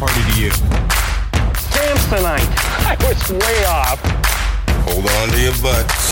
party to you? Samsonite. I was way off. Hold on to your butts.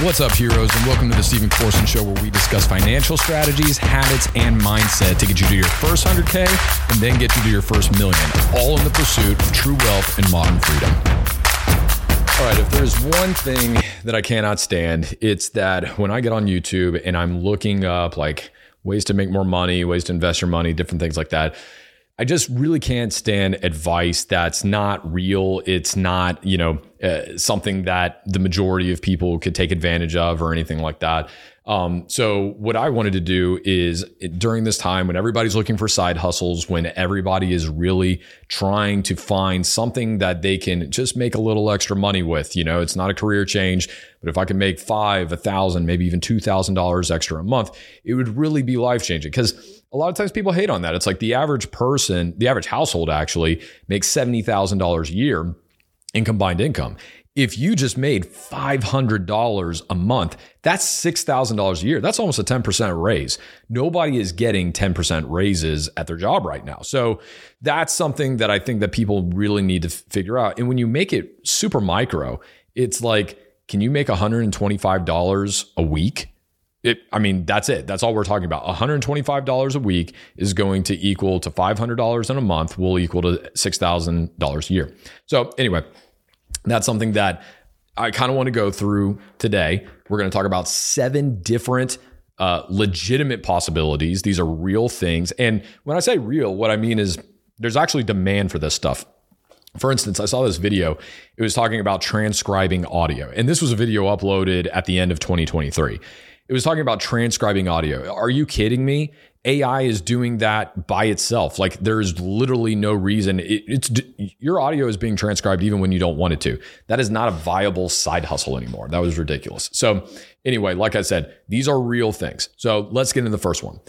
What's up, heroes, and welcome to the Stephen Corson Show, where we discuss financial strategies, habits, and mindset to get you to your first 100K and then get you to your first million, all in the pursuit of true wealth and modern freedom. All right, if there's one thing that I cannot stand, it's that when I get on YouTube and I'm looking up like ways to make more money, ways to invest your money, different things like that. I just really can't stand advice that's not real. It's not, you know, uh, something that the majority of people could take advantage of or anything like that. Um, so what I wanted to do is during this time when everybody's looking for side hustles, when everybody is really trying to find something that they can just make a little extra money with, you know, it's not a career change, but if I can make five, a thousand, maybe even two thousand dollars extra a month, it would really be life changing. Because a lot of times people hate on that. It's like the average person, the average household actually makes seventy thousand dollars a year in combined income. If you just made $500 a month, that's $6,000 a year. That's almost a 10% raise. Nobody is getting 10% raises at their job right now. So that's something that I think that people really need to figure out. And when you make it super micro, it's like, can you make $125 a week? It, I mean, that's it. That's all we're talking about. $125 a week is going to equal to $500 in a month, will equal to $6,000 a year. So, anyway, that's something that I kind of want to go through today. We're going to talk about seven different uh, legitimate possibilities. These are real things. And when I say real, what I mean is there's actually demand for this stuff. For instance, I saw this video. It was talking about transcribing audio. And this was a video uploaded at the end of 2023. It was talking about transcribing audio. Are you kidding me? AI is doing that by itself. Like there's literally no reason it, it's your audio is being transcribed even when you don't want it to. That is not a viable side hustle anymore. That was ridiculous. So anyway, like I said, these are real things. So let's get into the first one.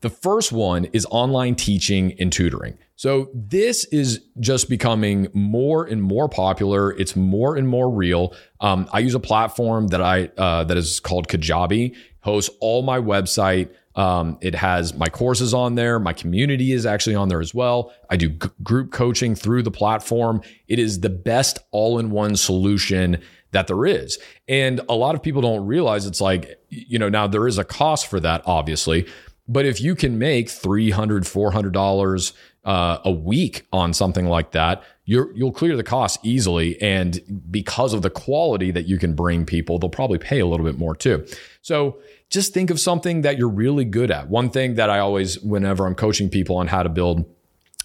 The first one is online teaching and tutoring. So this is just becoming more and more popular. It's more and more real. Um, I use a platform that I uh, that is called Kajabi. Hosts all my website um, it has my courses on there. My community is actually on there as well. I do g- group coaching through the platform. It is the best all in one solution that there is. And a lot of people don't realize it's like, you know, now there is a cost for that, obviously. But if you can make $300, $400 uh, a week on something like that, you will clear the cost easily. And because of the quality that you can bring people, they'll probably pay a little bit more too. So just think of something that you're really good at. One thing that I always, whenever I'm coaching people on how to build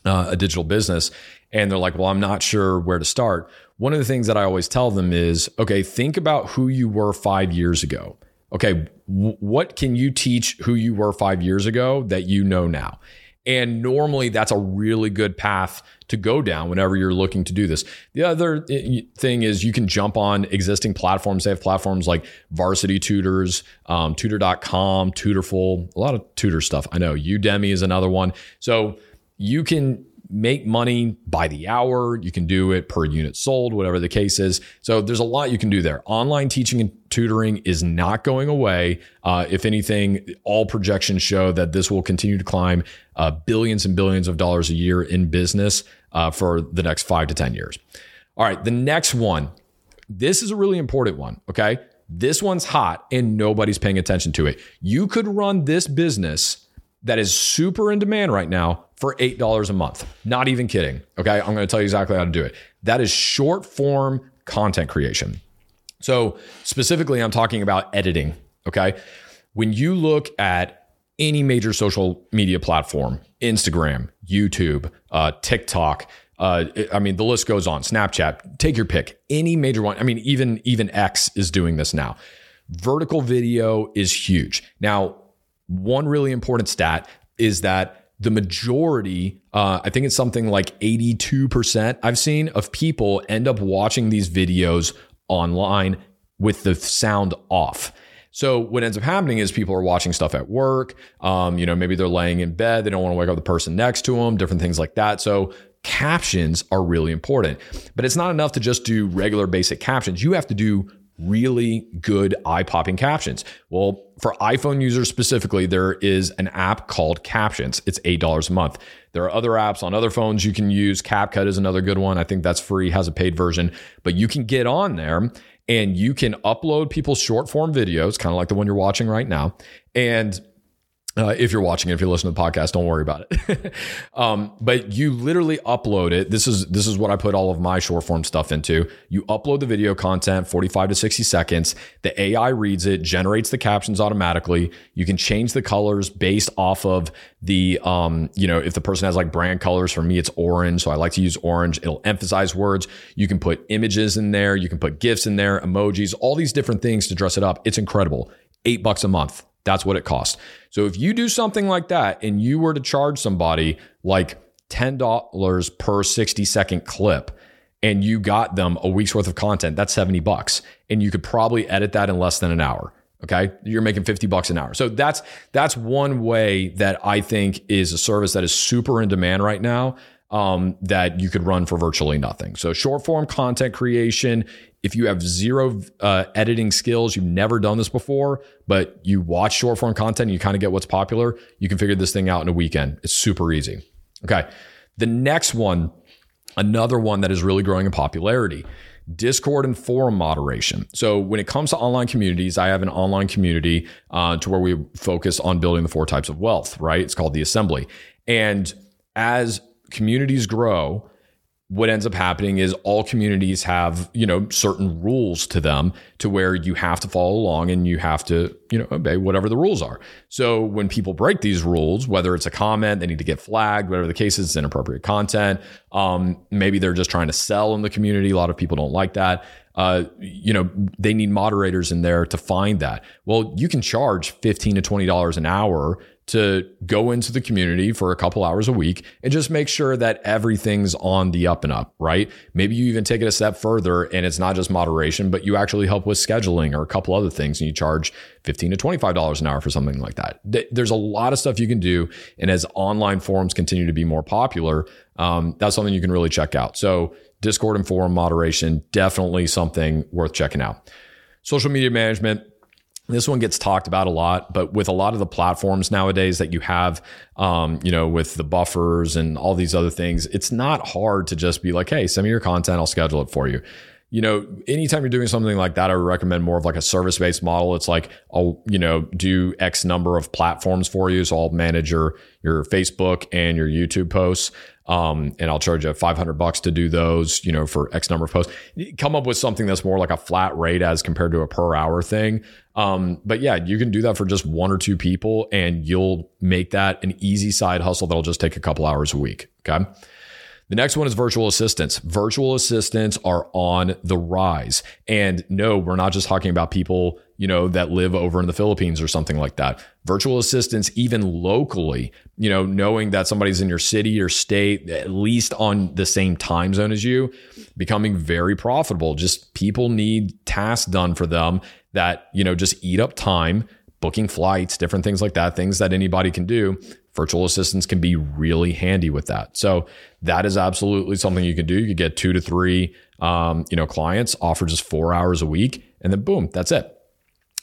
uh, a digital business, and they're like, well, I'm not sure where to start. One of the things that I always tell them is, okay, think about who you were five years ago. Okay, what can you teach who you were five years ago that you know now? And normally that's a really good path to go down whenever you're looking to do this. The other eh, thing is you can jump on existing platforms. They have platforms like Varsity Tutors, um, tutor.com, Tutorful, a lot of tutor stuff. I know Udemy is another one. So you can make money by the hour. You can do it per unit sold, whatever the case is. So there's a lot you can do there. Online teaching and tutoring is not going away. Uh, if anything, all projections show that this will continue to climb uh, billions and billions of dollars a year in business uh, for the next five to 10 years. All right, the next one. This is a really important one. Okay. This one's hot and nobody's paying attention to it. You could run this business that is super in demand right now for $8 a month. Not even kidding. Okay. I'm going to tell you exactly how to do it. That is short form content creation. So, specifically, I'm talking about editing. Okay. When you look at any major social media platform, Instagram, YouTube, uh, TikTok, uh, I mean, the list goes on. Snapchat, take your pick. Any major one. I mean, even even X is doing this now. Vertical video is huge. Now, one really important stat is that the majority, uh, I think it's something like 82% I've seen of people end up watching these videos online with the sound off. So what ends up happening is people are watching stuff at work. Um, you know, maybe they're laying in bed. They don't want to wake up the person next to them, different things like that. So captions are really important, but it's not enough to just do regular basic captions. You have to do really good eye popping captions. Well, for iPhone users specifically, there is an app called Captions. It's $8 a month. There are other apps on other phones you can use. CapCut is another good one. I think that's free, has a paid version, but you can get on there and you can upload people's short form videos, kind of like the one you're watching right now. And uh, if you're watching it, if you listen to the podcast, don't worry about it. um, but you literally upload it. This is this is what I put all of my short form stuff into. You upload the video content, 45 to 60 seconds. The AI reads it, generates the captions automatically. You can change the colors based off of the um, you know, if the person has like brand colors. For me, it's orange, so I like to use orange. It'll emphasize words. You can put images in there. You can put gifs in there, emojis, all these different things to dress it up. It's incredible. Eight bucks a month. That's what it costs. So if you do something like that and you were to charge somebody like $10 per 60 second clip and you got them a week's worth of content, that's 70 bucks. And you could probably edit that in less than an hour. Okay. You're making 50 bucks an hour. So that's that's one way that I think is a service that is super in demand right now. Um, that you could run for virtually nothing. So short form content creation if you have zero uh, editing skills, you've never done this before, but you watch short form content, and you kind of get what's popular, you can figure this thing out in a weekend. It's super easy. Okay. The next one, another one that is really growing in popularity. Discord and forum moderation. So, when it comes to online communities, I have an online community uh, to where we focus on building the four types of wealth, right? It's called the Assembly. And as communities grow, what ends up happening is all communities have you know certain rules to them to where you have to follow along and you have to you know obey whatever the rules are. So when people break these rules whether it's a comment they need to get flagged whatever the case is inappropriate content. Um, maybe they're just trying to sell in the community. A lot of people don't like that. Uh, you know they need moderators in there to find that. Well you can charge 15 to 20 dollars an hour to go into the community for a couple hours a week and just make sure that everything's on the up and up, right? Maybe you even take it a step further and it's not just moderation, but you actually help with scheduling or a couple other things and you charge 15 to $25 an hour for something like that. There's a lot of stuff you can do. And as online forums continue to be more popular, um, that's something you can really check out. So Discord and forum moderation, definitely something worth checking out. Social media management, this one gets talked about a lot, but with a lot of the platforms nowadays that you have, um, you know, with the buffers and all these other things, it's not hard to just be like, hey, send me your content, I'll schedule it for you. You know, anytime you're doing something like that, I would recommend more of like a service based model. It's like I'll, you know, do X number of platforms for you. So I'll manage your your Facebook and your YouTube posts. Um, and I'll charge you 500 bucks to do those, you know, for X number of posts. Come up with something that's more like a flat rate as compared to a per hour thing. Um, but yeah, you can do that for just one or two people and you'll make that an easy side hustle that'll just take a couple hours a week. Okay. The next one is virtual assistants. Virtual assistants are on the rise. And no, we're not just talking about people, you know, that live over in the Philippines or something like that. Virtual assistants, even locally, you know, knowing that somebody's in your city or state, at least on the same time zone as you, becoming very profitable. Just people need tasks done for them that, you know, just eat up time, booking flights, different things like that, things that anybody can do virtual assistants can be really handy with that. So that is absolutely something you can do. You could get two to three, um, you know, clients offer just four hours a week, and then boom, that's it.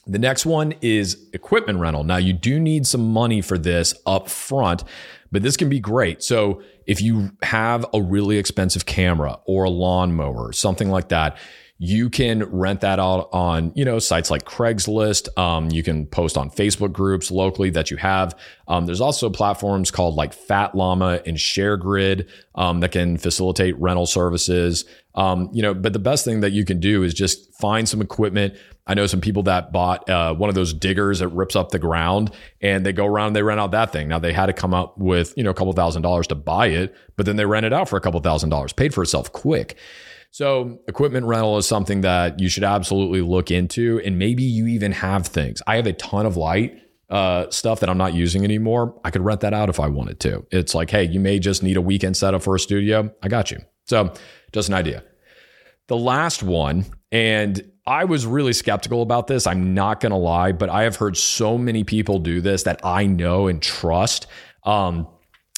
The next one is equipment rental. Now you do need some money for this up front, but this can be great. So if you have a really expensive camera or a lawnmower, something like that, you can rent that out on you know sites like craigslist um, you can post on facebook groups locally that you have um, there's also platforms called like fat llama and sharegrid um, that can facilitate rental services um, you know but the best thing that you can do is just find some equipment i know some people that bought uh, one of those diggers that rips up the ground and they go around and they rent out that thing now they had to come up with you know a couple thousand dollars to buy it but then they rent it out for a couple thousand dollars paid for itself quick so, equipment rental is something that you should absolutely look into. And maybe you even have things. I have a ton of light uh, stuff that I'm not using anymore. I could rent that out if I wanted to. It's like, hey, you may just need a weekend setup for a studio. I got you. So, just an idea. The last one, and I was really skeptical about this. I'm not going to lie, but I have heard so many people do this that I know and trust. Um,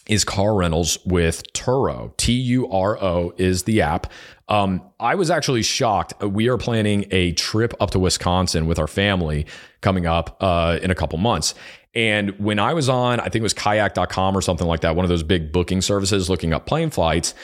is car rentals with Turo. T U R O is the app. Um, I was actually shocked. We are planning a trip up to Wisconsin with our family coming up uh, in a couple months. And when I was on, I think it was kayak.com or something like that, one of those big booking services looking up plane flights,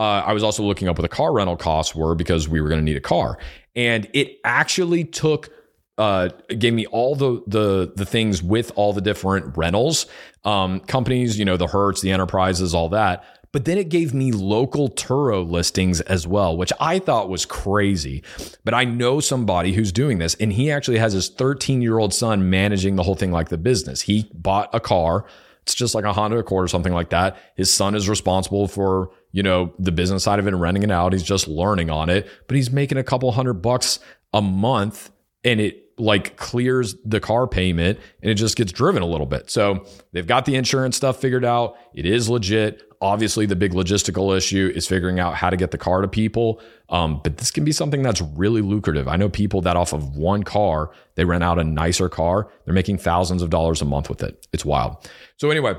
uh, I was also looking up what the car rental costs were because we were going to need a car. And it actually took uh, gave me all the the the things with all the different rentals um, companies, you know, the Hertz, the Enterprises, all that. But then it gave me local Turo listings as well, which I thought was crazy. But I know somebody who's doing this, and he actually has his 13 year old son managing the whole thing like the business. He bought a car. It's just like a Honda Accord or something like that. His son is responsible for, you know, the business side of it and renting it out. He's just learning on it, but he's making a couple hundred bucks a month and it like clears the car payment and it just gets driven a little bit. So they've got the insurance stuff figured out. It is legit. Obviously, the big logistical issue is figuring out how to get the car to people. Um, but this can be something that's really lucrative. I know people that off of one car, they rent out a nicer car. They're making thousands of dollars a month with it. It's wild. So, anyway,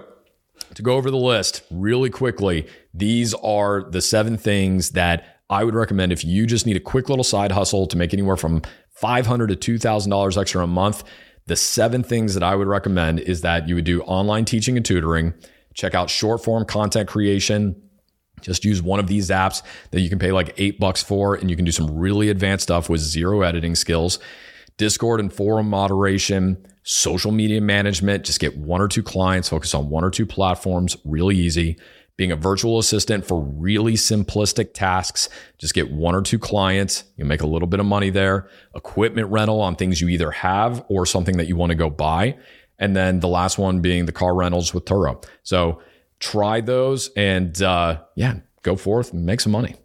to go over the list really quickly, these are the seven things that I would recommend if you just need a quick little side hustle to make anywhere from 500 to $2,000 extra a month. The seven things that I would recommend is that you would do online teaching and tutoring, check out short form content creation. Just use one of these apps that you can pay like eight bucks for, and you can do some really advanced stuff with zero editing skills. Discord and forum moderation, social media management. Just get one or two clients, focus on one or two platforms, really easy being a virtual assistant for really simplistic tasks. Just get one or two clients. You'll make a little bit of money there. Equipment rental on things you either have or something that you want to go buy. And then the last one being the car rentals with Turo. So try those and uh, yeah, go forth and make some money.